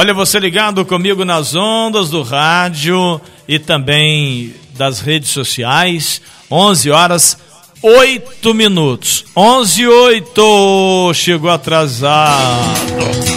Olha, você ligado comigo nas ondas do rádio e também das redes sociais. 11 horas 8 minutos. 11 e 8. Chegou atrasado.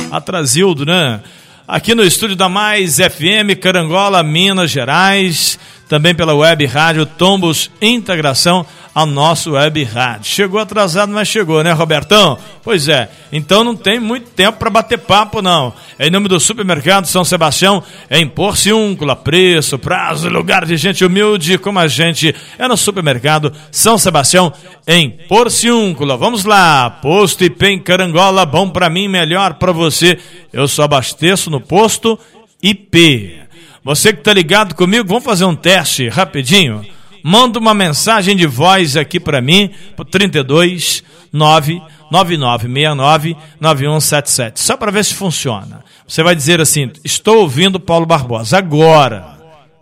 Atrasildo, né? Aqui no estúdio da Mais FM, Carangola, Minas Gerais. Também pela web rádio Tombos Integração ao nosso web rádio. Chegou atrasado, mas chegou, né, Robertão? Pois é. Então não tem muito tempo para bater papo, não. Em nome do Supermercado São Sebastião, em Porciúncula, preço, prazo, lugar de gente humilde como a gente é no Supermercado São Sebastião, em Porciúncula. Vamos lá, Posto Ipem Carangola, bom para mim, melhor para você. Eu só abasteço no Posto IP. Você que tá ligado comigo, vamos fazer um teste rapidinho manda uma mensagem de voz aqui para mim, pro 32 99969 9177, só para ver se funciona. Você vai dizer assim: "Estou ouvindo Paulo Barbosa agora".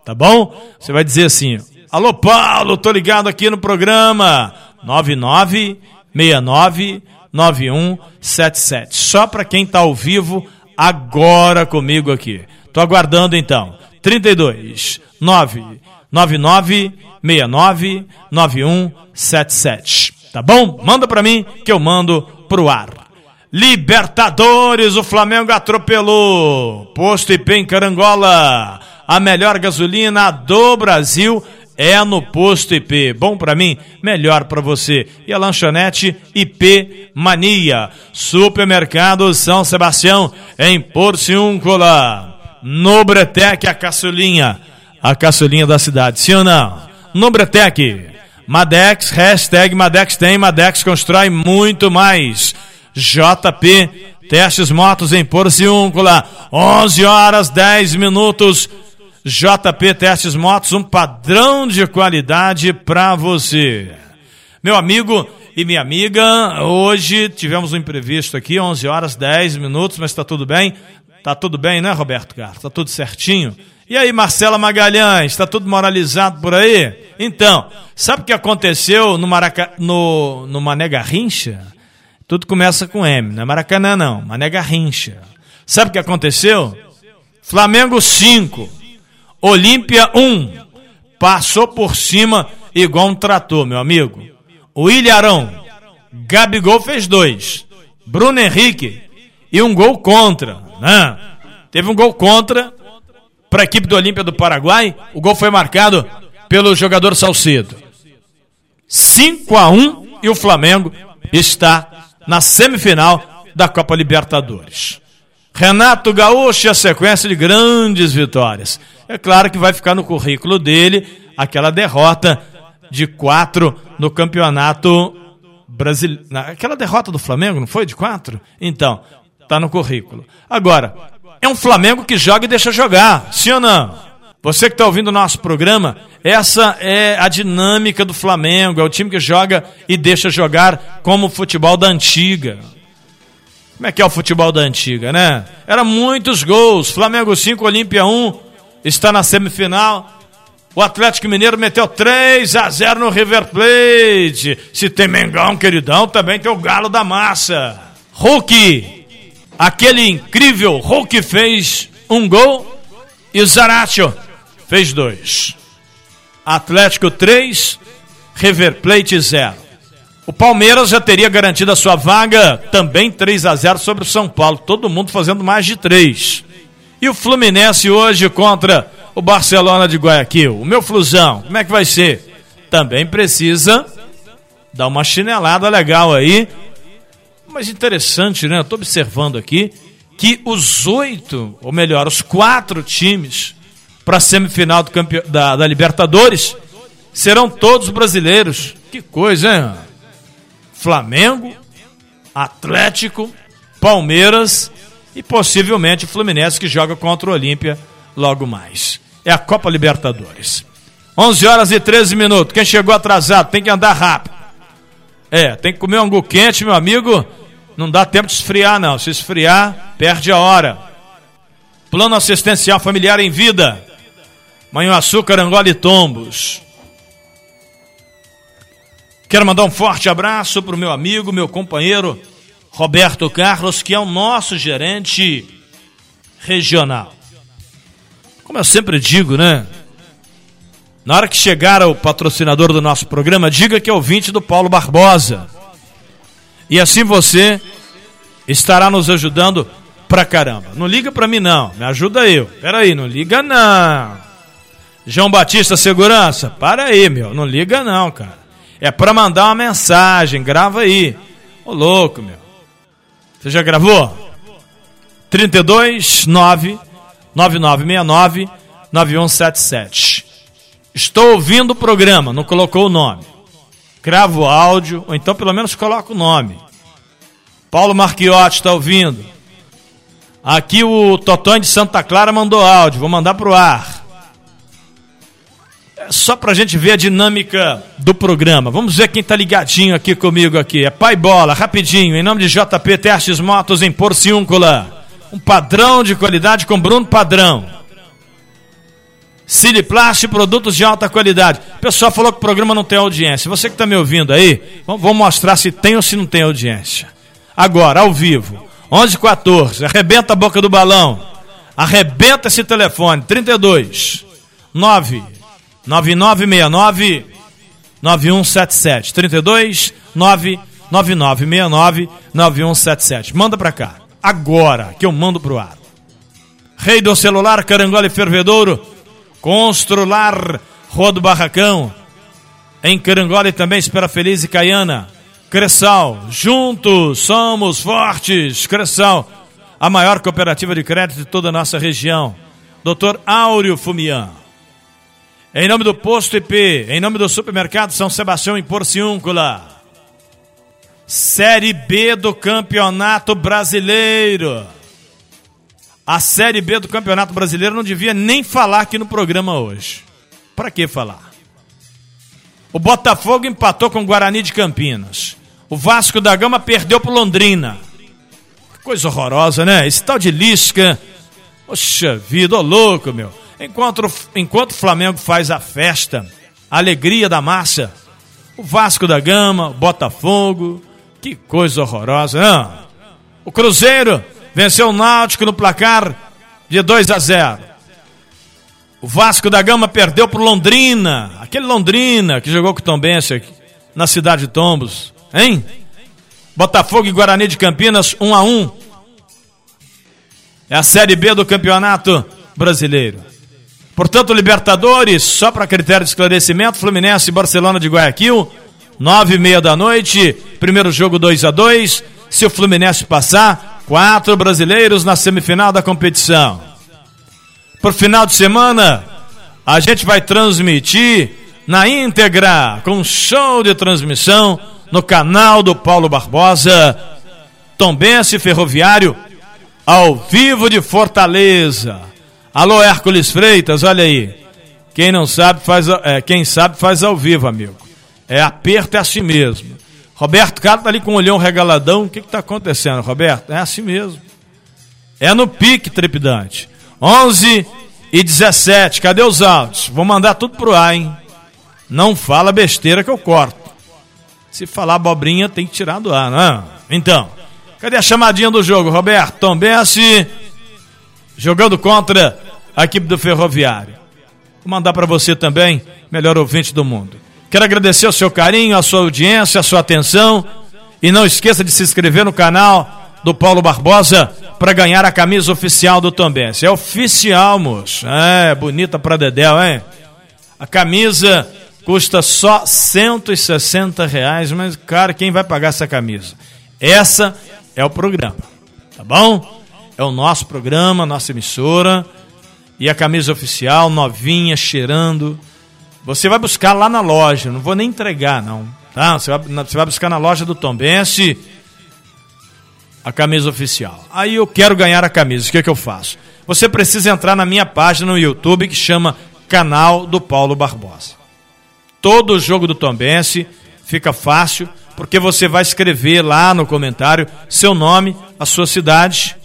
Tá bom? Você vai dizer assim: "Alô Paulo, tô ligado aqui no programa 9969 9177". Só para quem tá ao vivo agora comigo aqui. Tô aguardando então. 32 999 69 9177. Tá bom? Manda para mim que eu mando pro ar. Libertadores, o Flamengo atropelou. Posto IP em Carangola. A melhor gasolina do Brasil é no Posto IP. Bom para mim, melhor para você. E a lanchonete IP Mania. Supermercado São Sebastião em Porciúncula. No Bretec, a caçulinha. A caçulinha da cidade. Sim ou não? Nombretec. Madex, hashtag Madex tem, Madex constrói muito mais. JP, testes motos em Porciúncula, 11 horas 10 minutos. JP Testes Motos, um padrão de qualidade para você. Meu amigo e minha amiga, hoje tivemos um imprevisto aqui, 11 horas 10 minutos, mas está tudo bem? Tá tudo bem, né, Roberto Carlos? Tá tudo certinho? E aí, Marcela Magalhães, está tudo moralizado por aí? Então, sabe o que aconteceu no, Maraca... no... no Mané Garrincha? Tudo começa com M, não é Maracanã não, Mané Garrincha. Sabe o que aconteceu? Flamengo 5, Olímpia 1, passou por cima igual um trator, meu amigo. O Ilharão, Gabigol fez dois, Bruno Henrique e um gol contra, né? Teve um gol contra para a equipe do Olímpia do Paraguai. O gol foi marcado pelo jogador Salcedo. 5 a 1 e o Flamengo está na semifinal da Copa Libertadores. Renato Gaúcho e a sequência de grandes vitórias. É claro que vai ficar no currículo dele aquela derrota de quatro no campeonato brasileiro. Aquela derrota do Flamengo, não foi? De quatro? Então, tá no currículo. Agora, é um Flamengo que joga e deixa jogar, sim ou não? Você que está ouvindo o nosso programa, essa é a dinâmica do Flamengo, é o time que joga e deixa jogar como o futebol da antiga. Como é que é o futebol da antiga, né? Era muitos gols, Flamengo 5, Olímpia 1, está na semifinal. O Atlético Mineiro meteu 3 a 0 no River Plate. Se tem Mengão, queridão, também tem o Galo da Massa. Hulk, Aquele incrível Hulk fez um gol e Zaratio fez dois. Atlético 3, River Plate 0. O Palmeiras já teria garantido a sua vaga, também 3 a 0 sobre o São Paulo. Todo mundo fazendo mais de 3. E o Fluminense hoje contra o Barcelona de Guayaquil. O meu Flusão, como é que vai ser? Também precisa dar uma chinelada legal aí mas interessante, né? Estou observando aqui que os oito, ou melhor, os quatro times para a semifinal do campe... da, da Libertadores serão todos brasileiros. Que coisa, hein? Flamengo, Atlético, Palmeiras e possivelmente o Fluminense que joga contra o Olímpia logo mais. É a Copa Libertadores. 11 horas e 13 minutos. Quem chegou atrasado tem que andar rápido. É, tem que comer um angu quente, meu amigo. Não dá tempo de esfriar, não. Se esfriar, perde a hora. Plano assistencial familiar em vida. Manhuaçu, Carangola e Tombos. Quero mandar um forte abraço para o meu amigo, meu companheiro Roberto Carlos, que é o nosso gerente regional. Como eu sempre digo, né? Na hora que chegar o patrocinador do nosso programa, diga que é ouvinte do Paulo Barbosa. E assim você estará nos ajudando pra caramba. Não liga pra mim não, me ajuda eu. Pera aí, não liga não. João Batista Segurança, para aí, meu, não liga não, cara. É pra mandar uma mensagem, grava aí. Ô louco, meu. Você já gravou? 32 9 9969 9177. Estou ouvindo o programa, não colocou o nome. Cravo o áudio, ou então pelo menos coloca o nome. Paulo Marchiotti está ouvindo. Aqui o Totão de Santa Clara mandou áudio, vou mandar para o ar. É só para a gente ver a dinâmica do programa. Vamos ver quem está ligadinho aqui comigo aqui. É Pai Bola, rapidinho, em nome de JP Testes Motos em Porciúncula um padrão de qualidade com Bruno Padrão. Siliplast, produtos de alta qualidade. O pessoal falou que o programa não tem audiência. Você que está me ouvindo aí, vamos mostrar se tem ou se não tem audiência. Agora, ao vivo, 11 14 arrebenta a boca do balão. Arrebenta esse telefone, 32 9 9969 9177 32 9 9969 9177. Manda para cá agora que eu mando pro ar. Rei do celular, carangola e fervedouro, Constrular, Rodo Barracão, em Carangola também Espera Feliz e Caiana, Cressal, juntos somos fortes, Cressal, a maior cooperativa de crédito de toda a nossa região, Dr. Áureo Fumian. Em nome do Posto IP, em nome do Supermercado São Sebastião em Porciúncula, Série B do Campeonato Brasileiro. A Série B do Campeonato Brasileiro não devia nem falar aqui no programa hoje. Para que falar? O Botafogo empatou com o Guarani de Campinas. O Vasco da Gama perdeu para Londrina. Que coisa horrorosa, né? Esse tal de Lisca. Poxa vida, ô louco, meu. Enquanto, enquanto o Flamengo faz a festa, a alegria da massa, o Vasco da Gama, o Botafogo, que coisa horrorosa. Não. O Cruzeiro venceu o Náutico no placar de 2 a 0. O Vasco da Gama perdeu para Londrina. Aquele Londrina que jogou com o Tom Bense na cidade de Tombos. Hein? Botafogo e Guarani de Campinas 1 a 1. É a Série B do Campeonato Brasileiro. Portanto, Libertadores, só para critério de esclarecimento, Fluminense e Barcelona de Guayaquil nove e meia da noite, primeiro jogo 2 a 2 Se o Fluminense passar, quatro brasileiros na semifinal da competição. Por final de semana, a gente vai transmitir na íntegra, com show de transmissão no canal do Paulo Barbosa, Tombense Ferroviário, ao vivo de Fortaleza. Alô, Hércules Freitas, olha aí. Quem não sabe faz, é, quem sabe faz ao vivo, amigo. É aperto, é assim mesmo. Roberto Carlos tá ali com o olhão regaladão. O que está acontecendo, Roberto? É assim mesmo. É no pique trepidante. 11 e 17. Cadê os áudios? Vou mandar tudo pro ar, hein? Não fala besteira que eu corto. Se falar abobrinha, tem que tirar do ar, não é? Então, cadê a chamadinha do jogo, Roberto? Tom Bense jogando contra a equipe do Ferroviário. Vou mandar para você também, melhor ouvinte do mundo. Quero agradecer o seu carinho, a sua audiência, a sua atenção. E não esqueça de se inscrever no canal do Paulo Barbosa para ganhar a camisa oficial do Tombense. É oficial, moço. É, bonita pra Dedéu, hein? A camisa custa só 160 reais, mas, cara, quem vai pagar essa camisa? Essa é o programa, tá bom? É o nosso programa, nossa emissora. E a camisa oficial, novinha, cheirando você vai buscar lá na loja, não vou nem entregar, não. Tá? Você, vai, você vai buscar na loja do Tom Bense a camisa oficial. Aí eu quero ganhar a camisa, o que, é que eu faço? Você precisa entrar na minha página no YouTube que chama Canal do Paulo Barbosa. Todo jogo do Tom Bense fica fácil, porque você vai escrever lá no comentário seu nome, a sua cidade,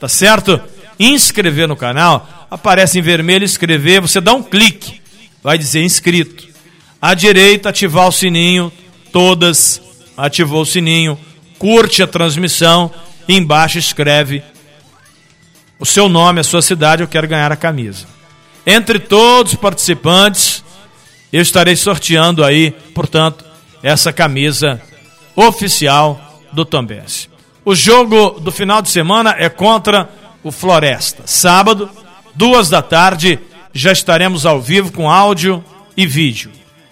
tá certo? Inscrever no canal, aparece em vermelho escrever, você dá um clique vai dizer inscrito. À direita, ativar o sininho, todas, ativou o sininho, curte a transmissão, embaixo escreve o seu nome, a sua cidade, eu quero ganhar a camisa. Entre todos os participantes, eu estarei sorteando aí, portanto, essa camisa oficial do Tombense. O jogo do final de semana é contra o Floresta. Sábado, duas da tarde, já estaremos ao vivo com áudio e vídeo.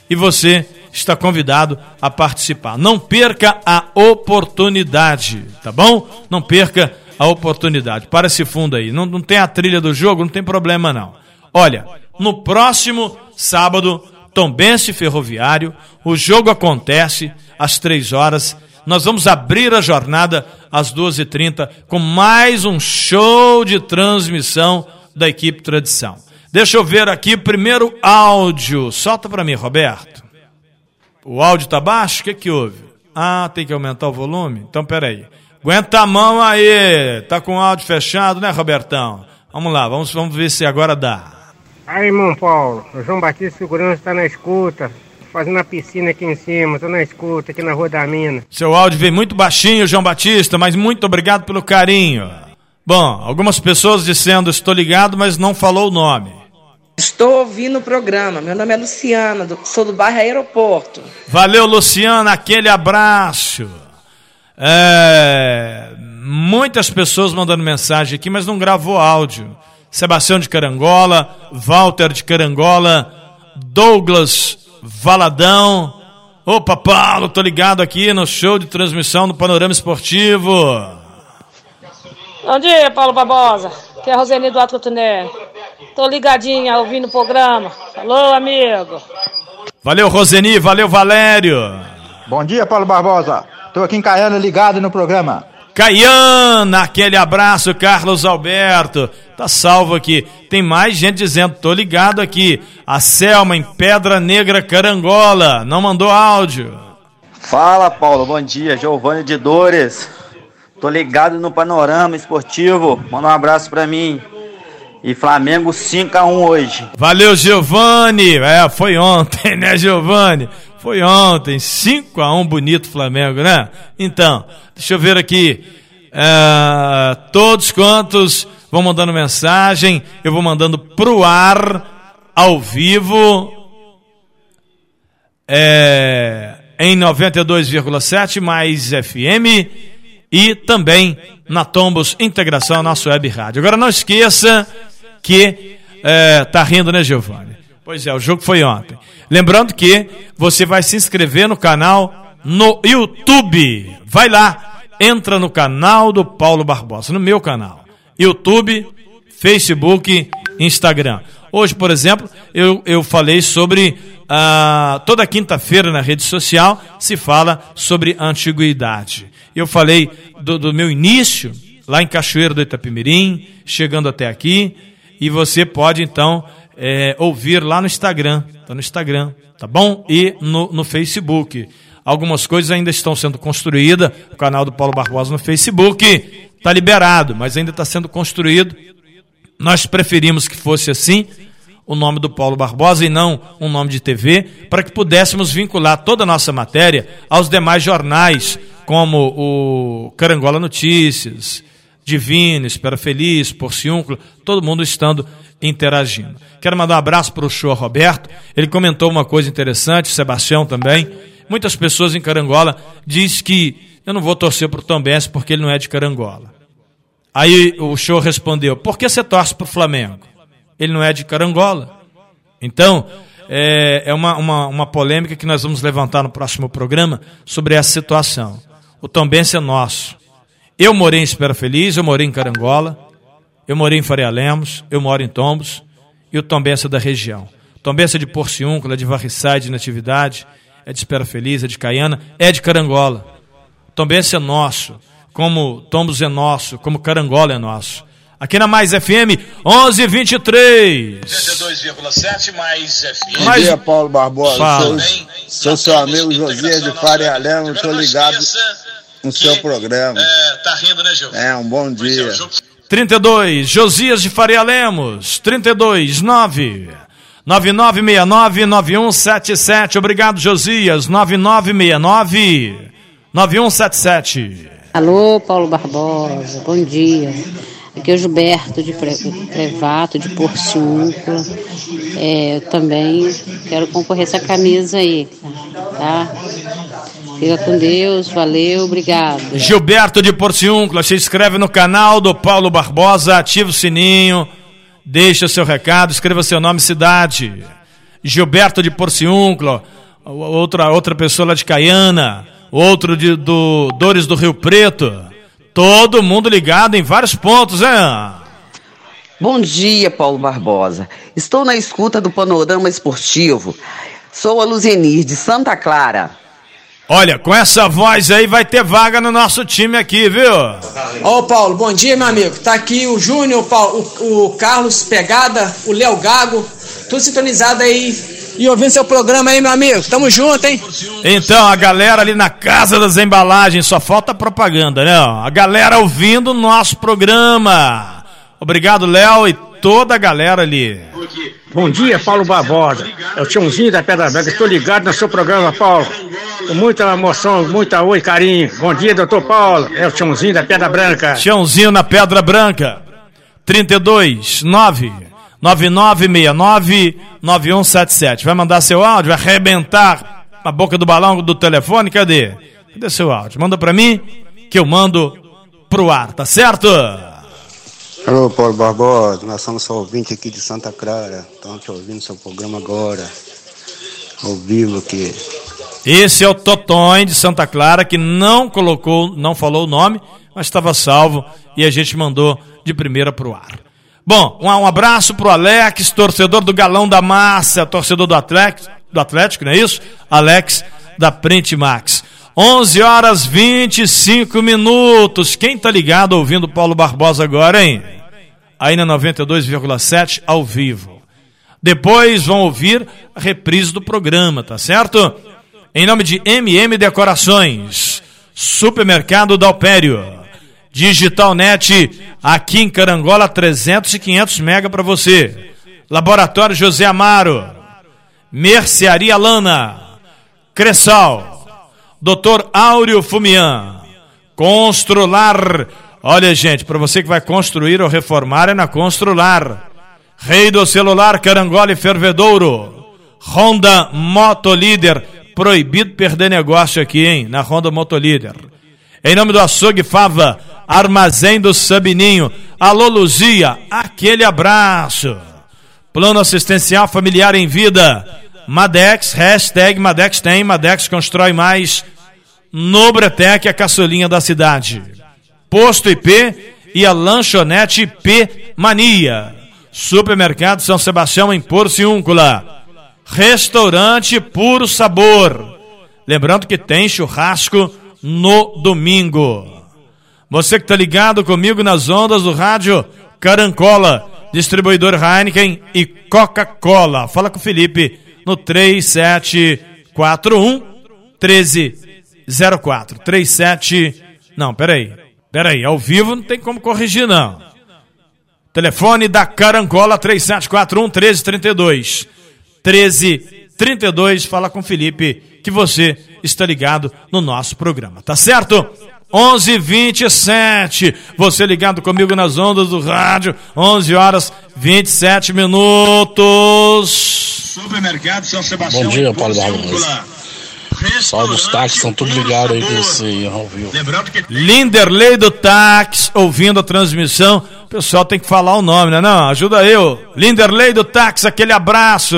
E você está convidado a participar. Não perca a oportunidade, tá bom? Não perca a oportunidade. Para esse fundo aí. Não, não tem a trilha do jogo, não tem problema não. Olha, no próximo sábado, Tombense Ferroviário, o jogo acontece às três horas. Nós vamos abrir a jornada às 12h30 com mais um show de transmissão da equipe Tradição. Deixa eu ver aqui primeiro áudio. Solta para mim, Roberto. O áudio tá baixo? O que que houve? Ah, tem que aumentar o volume? Então peraí. Aguenta a mão aí. Tá com o áudio fechado, né, Robertão? Vamos lá, vamos, vamos ver se agora dá. Aí, irmão Paulo, o João Batista Segurança está na escuta. Fazendo a piscina aqui em cima, tô na escuta, aqui na Rua da Mina. Seu áudio veio muito baixinho, João Batista, mas muito obrigado pelo carinho. Bom, algumas pessoas dizendo estou ligado, mas não falou o nome. Estou ouvindo o programa. Meu nome é Luciana, do, sou do bairro Aeroporto. Valeu, Luciana, aquele abraço. É, muitas pessoas mandando mensagem aqui, mas não gravou áudio. Sebastião de Carangola, Walter de Carangola, Douglas Valadão. Opa, Paulo, tô ligado aqui no show de transmissão do Panorama Esportivo. Bom dia, Paulo Barbosa. Aqui é a Roseni do Tuné. Tô ligadinha ouvindo o programa. Alô, amigo. Valeu, Roseni. Valeu, Valério. Bom dia, Paulo Barbosa. Tô aqui em Caiana ligado no programa. Caiana, aquele abraço, Carlos Alberto. Tá salvo aqui. Tem mais gente dizendo, tô ligado aqui. A Selma em Pedra Negra, Carangola. Não mandou áudio. Fala, Paulo. Bom dia. Giovanni de Dores. Tô ligado no panorama esportivo. Manda um abraço pra mim. E Flamengo 5x1 hoje. Valeu, Giovanni. É, foi ontem, né, Giovanni? Foi ontem, 5 a 1 bonito Flamengo, né? Então, deixa eu ver aqui. É, todos quantos vão mandando mensagem, eu vou mandando pro ar, ao vivo, é, em 92,7 mais FM e também na Tombos Integração, nosso web rádio. Agora não esqueça que é, tá rindo, né, Giovanni? Pois é, o jogo foi ontem. Lembrando que você vai se inscrever no canal no YouTube. Vai lá, entra no canal do Paulo Barbosa, no meu canal. YouTube, Facebook, Instagram. Hoje, por exemplo, eu, eu falei sobre. Ah, toda quinta-feira na rede social se fala sobre antiguidade. Eu falei do, do meu início, lá em Cachoeiro do Itapimirim, chegando até aqui. E você pode então é, ouvir lá no Instagram, tá no Instagram, tá bom? E no, no Facebook. Algumas coisas ainda estão sendo construídas, o canal do Paulo Barbosa no Facebook está liberado, mas ainda está sendo construído. Nós preferimos que fosse assim, o nome do Paulo Barbosa e não um nome de TV, para que pudéssemos vincular toda a nossa matéria aos demais jornais, como o Carangola Notícias, Divino, Espera Feliz, Porciúnculo, todo mundo estando interagindo. Quero mandar um abraço para o show Roberto. Ele comentou uma coisa interessante, Sebastião também. Muitas pessoas em Carangola diz que eu não vou torcer para o Tombense porque ele não é de Carangola. Aí o show respondeu: por que você torce para o Flamengo? Ele não é de Carangola. Então, é, é uma, uma, uma polêmica que nós vamos levantar no próximo programa sobre essa situação. O Tombense é nosso. Eu morei em Espera Feliz, eu morei em Carangola. Eu morei em Faria Lemos, eu moro em Tombos, e o Tombense é da região. Tombense é de Porciúncula, é de Varriçai, de Natividade, é de Espera Feliz, é de Caiana, é de Carangola. Tombense é nosso, como Tombos é nosso, como Carangola é nosso. Aqui na Mais FM, 1123. 92,7 Mais FM. Bom dia, Paulo Barbosa. Fala. Sou, sou seu amigo Josias de Faria Lemos, estou ligado no seu programa. É, tá rindo, né, Gil? É, um bom dia. 32, Josias de Faria Lemos, 32, 9. 9969-9177. Obrigado, Josias. 9969-9177. Alô, Paulo Barbosa. Bom dia. Aqui é o Gilberto de Prevato, de Porciúncula. É, eu também quero concorrer essa camisa aí, tá? Fica com Deus, valeu, obrigado. Gilberto de Porciúncula, se inscreve no canal do Paulo Barbosa, ativa o sininho, deixa seu recado, escreva seu nome e cidade. Gilberto de Porciúncula, outra, outra pessoa lá de Caiana, outro de, do Dores do Rio Preto. Todo mundo ligado em vários pontos, hein? Bom dia, Paulo Barbosa. Estou na escuta do Panorama Esportivo. Sou a Luzenir, de Santa Clara. Olha, com essa voz aí vai ter vaga no nosso time aqui, viu? Ô, Paulo, bom dia, meu amigo. Tá aqui o Júnior, o, o Carlos Pegada, o Léo Gago, tudo sintonizado aí e ouvindo seu programa aí, meu amigo. Tamo junto, hein? Então, a galera ali na Casa das Embalagens, só falta propaganda, né? A galera ouvindo o nosso programa. Obrigado, Léo, e toda a galera ali. Bom dia, Paulo Barbosa. É o Tiãozinho da Pedra Branca. Estou ligado no seu programa, Paulo. Com muita emoção, muita oi, carinho. Bom dia, doutor Paulo. É o Tiãozinho da Pedra Branca. Tiãozinho na Pedra Branca. 32 9 9969-9177. Vai mandar seu áudio, vai arrebentar a boca do balão do telefone? Cadê? Cadê seu áudio? Manda pra mim que eu mando pro ar, tá certo? Alô, Paulo Barbosa, nós somos só ouvinte aqui de Santa Clara. Estamos te ouvindo seu programa agora. Ao vivo aqui. Esse é o Totonho de Santa Clara que não colocou, não falou o nome, mas estava salvo e a gente mandou de primeira pro ar. Bom, um, abraço pro Alex, torcedor do Galão da Massa, torcedor do Atlético, do Atlético, não é isso? Alex da Print Max. 11 horas 25 minutos. Quem tá ligado ouvindo Paulo Barbosa agora, hein? Aí na 92,7 ao vivo. Depois vão ouvir a reprise do programa, tá certo? Em nome de MM Decorações, Supermercado Dalpério. Digitalnet, aqui em Carangola, 300 e 500 mega para você. Laboratório José Amaro, Mercearia Lana, Cressal, Doutor Áureo Fumian, Constrular. Olha, gente, para você que vai construir ou reformar é na Constrular. Rei do celular, Carangola e Fervedouro. Honda Motolíder. Proibido perder negócio aqui, hein? Na Honda Motolíder. Em nome do Açougue Fava, Armazém do Sabininho. Alô, Luzia, aquele abraço. Plano assistencial familiar em vida. Madex, hashtag Madex tem, Madex constrói mais. Nobretec, a caçulinha da cidade. Posto IP e a lanchonete IP Mania. Supermercado São Sebastião em Porciúncula. Restaurante Puro Sabor. Lembrando que tem churrasco no domingo. Você que está ligado comigo nas ondas do rádio Carancola, distribuidor Heineken e Coca-Cola. Fala com o Felipe no 3741 1304. 37 Não, peraí. Peraí, ao vivo não tem como corrigir não. Telefone da Carancola 3741 1332. 1332, fala com o Felipe que você está ligado no nosso programa, tá certo? 11:27. Você ligado comigo nas ondas do rádio, 11 horas 27 minutos. Supermercado São Sebastião. Bom dia, Paulo Barbosa. Só os táxis estão tudo ligados aí com você ao vivo. Linderley do Táxi, ouvindo a transmissão. O pessoal tem que falar o nome, né? Não, ajuda eu. Linderley do Táxi, aquele abraço.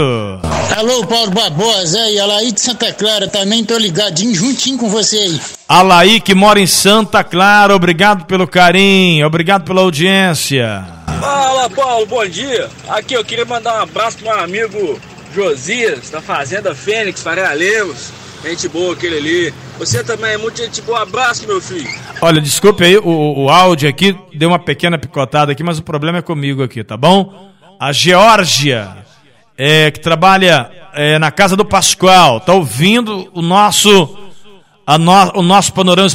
Alô, Paulo Barbosa, aí, Alaí de Santa Clara, também tô ligadinho juntinho com você aí. Alaí que mora em Santa Clara, obrigado pelo carinho, obrigado pela audiência. Fala, Paulo, bom dia. Aqui eu queria mandar um abraço pro meu amigo Josias, da Fazenda Fênix, Faria Lemos. Gente boa aquele ali. Você também é muito gente boa. Abraço, meu filho. Olha, desculpe aí, o, o áudio aqui deu uma pequena picotada aqui, mas o problema é comigo aqui, tá bom? A Geórgia, é, que trabalha é, na casa do Pascoal, tá ouvindo o nosso, a no, o, nosso panorama,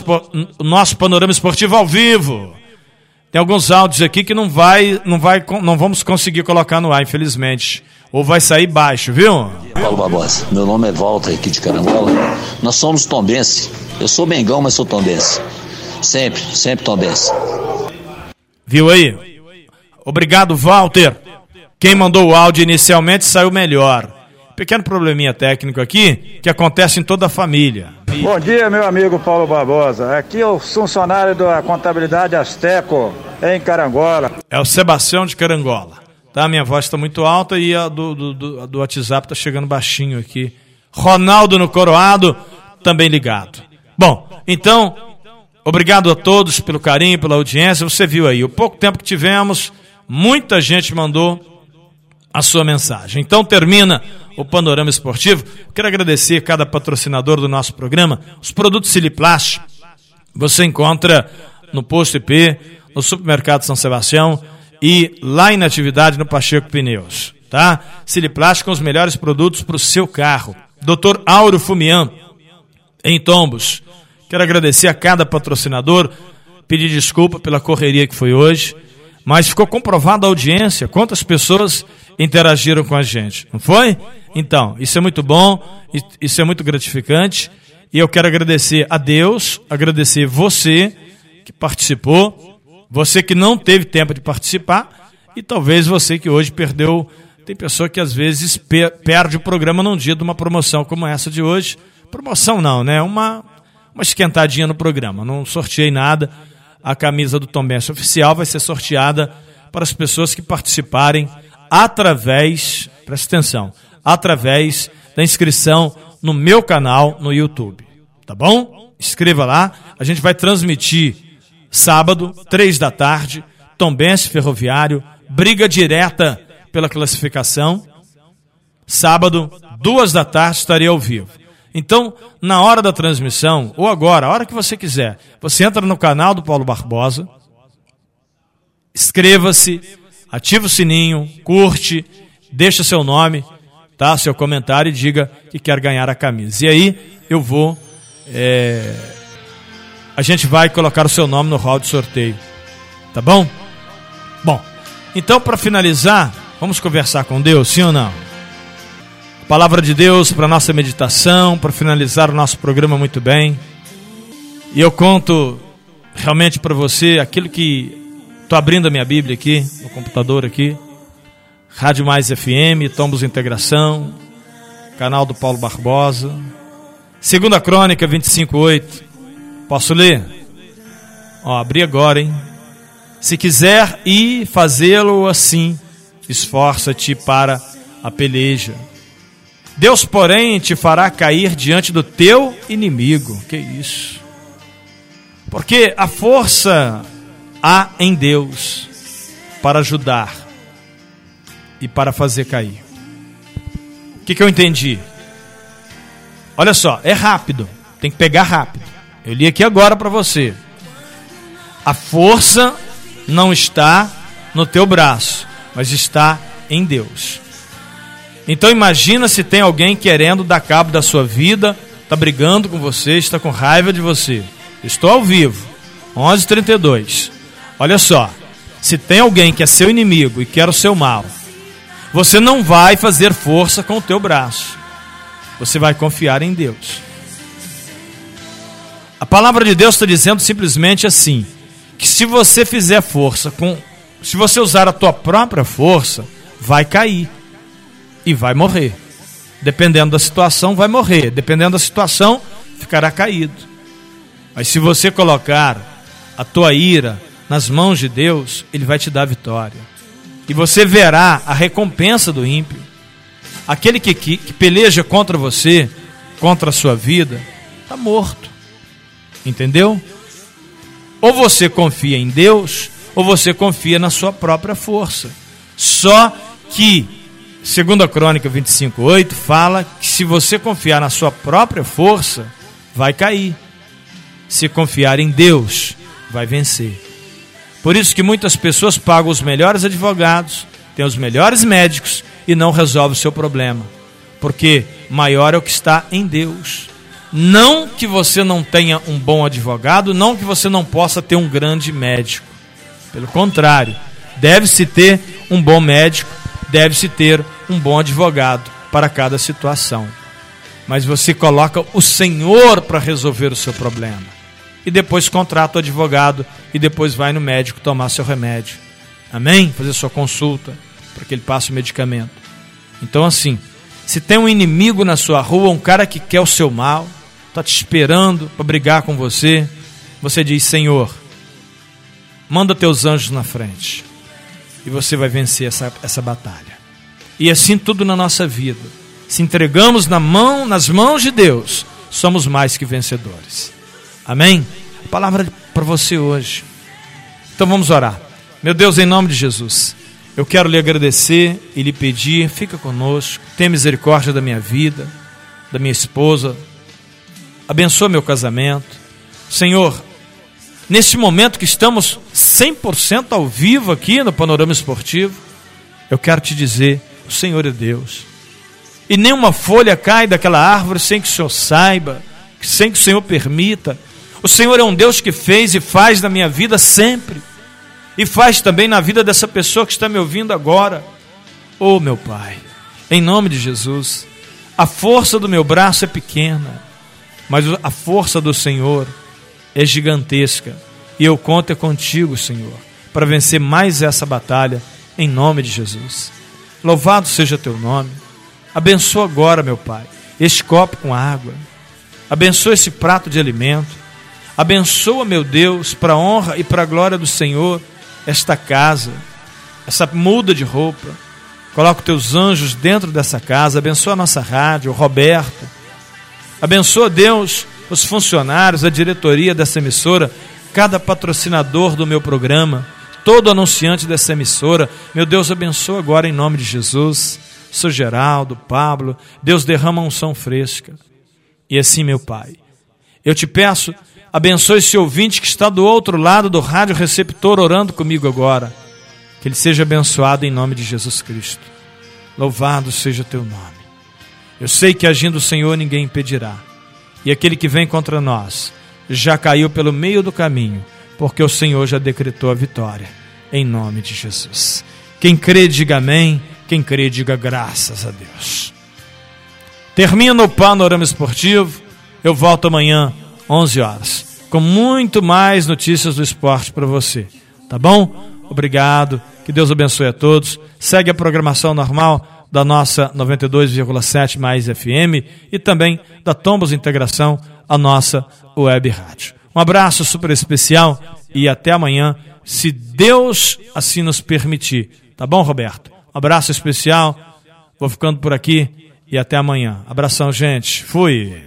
o nosso panorama esportivo ao vivo. Tem alguns áudios aqui que não vai, não vai, não vamos conseguir colocar no ar, infelizmente ou vai sair baixo, viu? Paulo Barbosa, meu nome é Walter aqui de Carangola. Nós somos tombense. Eu sou Mengão, mas sou tombense. Sempre, sempre tombense. Viu aí? Obrigado, Walter. Quem mandou o áudio inicialmente saiu melhor. Pequeno probleminha técnico aqui que acontece em toda a família. Bom dia, meu amigo Paulo Barbosa. Aqui é o funcionário da contabilidade Asteco, em Carangola. É o Sebastião de Carangola. Tá? Minha voz está muito alta e a do, do, do, do WhatsApp está chegando baixinho aqui. Ronaldo no Coroado, também ligado. Bom, então, obrigado a todos pelo carinho, pela audiência. Você viu aí, o pouco tempo que tivemos, muita gente mandou a sua mensagem. Então termina o panorama esportivo. Quero agradecer cada patrocinador do nosso programa. Os produtos Siliplast você encontra no posto IP, no supermercado São Sebastião e lá em atividade no Pacheco Pneus, tá? Siliplast com os melhores produtos para o seu carro. Dr. Auro Fumian em Tombos. Quero agradecer a cada patrocinador, pedir desculpa pela correria que foi hoje, mas ficou comprovada a audiência, quantas pessoas interagiram com a gente, não foi? Então, isso é muito bom, isso é muito gratificante. E eu quero agradecer a Deus, agradecer você que participou, você que não teve tempo de participar e talvez você que hoje perdeu. Tem pessoa que às vezes perde o programa num dia de uma promoção como essa de hoje. Promoção não, né? Uma, uma esquentadinha no programa. Não sorteei nada. A camisa do Tom Benson oficial vai ser sorteada para as pessoas que participarem através, presta atenção, através da inscrição no meu canal no YouTube. Tá bom? Inscreva lá. A gente vai transmitir sábado, três da tarde, Tombense Ferroviário, briga direta pela classificação. Sábado, duas da tarde, estarei ao vivo. Então, na hora da transmissão, ou agora, a hora que você quiser, você entra no canal do Paulo Barbosa, inscreva-se, ativa o sininho, curte, deixa seu nome, tá? Seu comentário e diga que quer ganhar a camisa. E aí eu vou. É... A gente vai colocar o seu nome no hall de sorteio. Tá bom? Bom, então para finalizar, vamos conversar com Deus, sim ou não? Palavra de Deus para nossa meditação, para finalizar o nosso programa muito bem. E eu conto realmente para você aquilo que Estou abrindo a minha Bíblia aqui, no computador aqui. Rádio Mais FM, Tombos Integração, canal do Paulo Barbosa. Segunda Crônica 25:8. Posso ler? Ó, abri agora, hein? Se quiser ir fazê-lo assim, esforça-te para a peleja. Deus, porém, te fará cair diante do teu inimigo. Que isso? Porque a força há em Deus para ajudar e para fazer cair. O que, que eu entendi? Olha só, é rápido, tem que pegar rápido. Eu li aqui agora para você. A força não está no teu braço, mas está em Deus. Então imagina se tem alguém querendo dar cabo da sua vida, está brigando com você, está com raiva de você. Estou ao vivo, 11:32. Olha só, se tem alguém que é seu inimigo e quer o seu mal, você não vai fazer força com o teu braço. Você vai confiar em Deus. A palavra de Deus está dizendo simplesmente assim: que se você fizer força com, se você usar a tua própria força, vai cair e vai morrer. Dependendo da situação, vai morrer. Dependendo da situação, ficará caído. Mas se você colocar a tua ira, nas mãos de Deus, Ele vai te dar vitória. E você verá a recompensa do ímpio. Aquele que, que, que peleja contra você, contra a sua vida, está morto. Entendeu? Ou você confia em Deus, ou você confia na sua própria força. Só que, segundo a Crônica 25:8, fala que se você confiar na sua própria força, vai cair. Se confiar em Deus, vai vencer. Por isso que muitas pessoas pagam os melhores advogados, têm os melhores médicos e não resolvem o seu problema. Porque maior é o que está em Deus. Não que você não tenha um bom advogado, não que você não possa ter um grande médico. Pelo contrário, deve-se ter um bom médico, deve-se ter um bom advogado para cada situação. Mas você coloca o Senhor para resolver o seu problema e depois contrata o advogado e depois vai no médico tomar seu remédio. Amém? Fazer sua consulta para que ele passe o medicamento. Então, assim, se tem um inimigo na sua rua, um cara que quer o seu mal, está te esperando para brigar com você, você diz: Senhor, manda teus anjos na frente e você vai vencer essa, essa batalha. E assim tudo na nossa vida. Se entregamos na mão, nas mãos de Deus, somos mais que vencedores. Amém? A palavra para você hoje. Então vamos orar. Meu Deus, em nome de Jesus, eu quero lhe agradecer e lhe pedir, fica conosco, tenha misericórdia da minha vida, da minha esposa, abençoa meu casamento. Senhor, neste momento que estamos 100% ao vivo aqui no Panorama Esportivo, eu quero te dizer: o Senhor é Deus. E nenhuma folha cai daquela árvore sem que o Senhor saiba, sem que o Senhor permita. O Senhor é um Deus que fez e faz na minha vida sempre. E faz também na vida dessa pessoa que está me ouvindo agora. Oh, meu Pai, em nome de Jesus, a força do meu braço é pequena, mas a força do Senhor é gigantesca. E eu conto é contigo, Senhor, para vencer mais essa batalha, em nome de Jesus. Louvado seja teu nome. Abençoa agora, meu Pai, este copo com água. Abençoa esse prato de alimento. Abençoa, meu Deus, para a honra e para a glória do Senhor, esta casa, essa muda de roupa. Coloca teus anjos dentro dessa casa. Abençoa a nossa rádio, o Roberto. Abençoa, Deus, os funcionários, a diretoria dessa emissora, cada patrocinador do meu programa, todo anunciante dessa emissora. Meu Deus, abençoa agora em nome de Jesus. Sou Geraldo, Pablo. Deus derrama unção fresca. E assim, meu Pai, eu te peço Abençoe esse ouvinte que está do outro lado do rádio receptor orando comigo agora. Que ele seja abençoado em nome de Jesus Cristo. Louvado seja teu nome. Eu sei que agindo o Senhor ninguém impedirá. E aquele que vem contra nós já caiu pelo meio do caminho, porque o Senhor já decretou a vitória. Em nome de Jesus. Quem crê, diga amém. Quem crê, diga graças a Deus. Termina o panorama esportivo. Eu volto amanhã 11 horas, com muito mais notícias do esporte para você. Tá bom? Obrigado. Que Deus abençoe a todos. Segue a programação normal da nossa 92,7 mais FM e também da Tombos Integração, a nossa web rádio. Um abraço super especial e até amanhã, se Deus assim nos permitir. Tá bom, Roberto? Um abraço especial. Vou ficando por aqui e até amanhã. Abração, gente. Fui.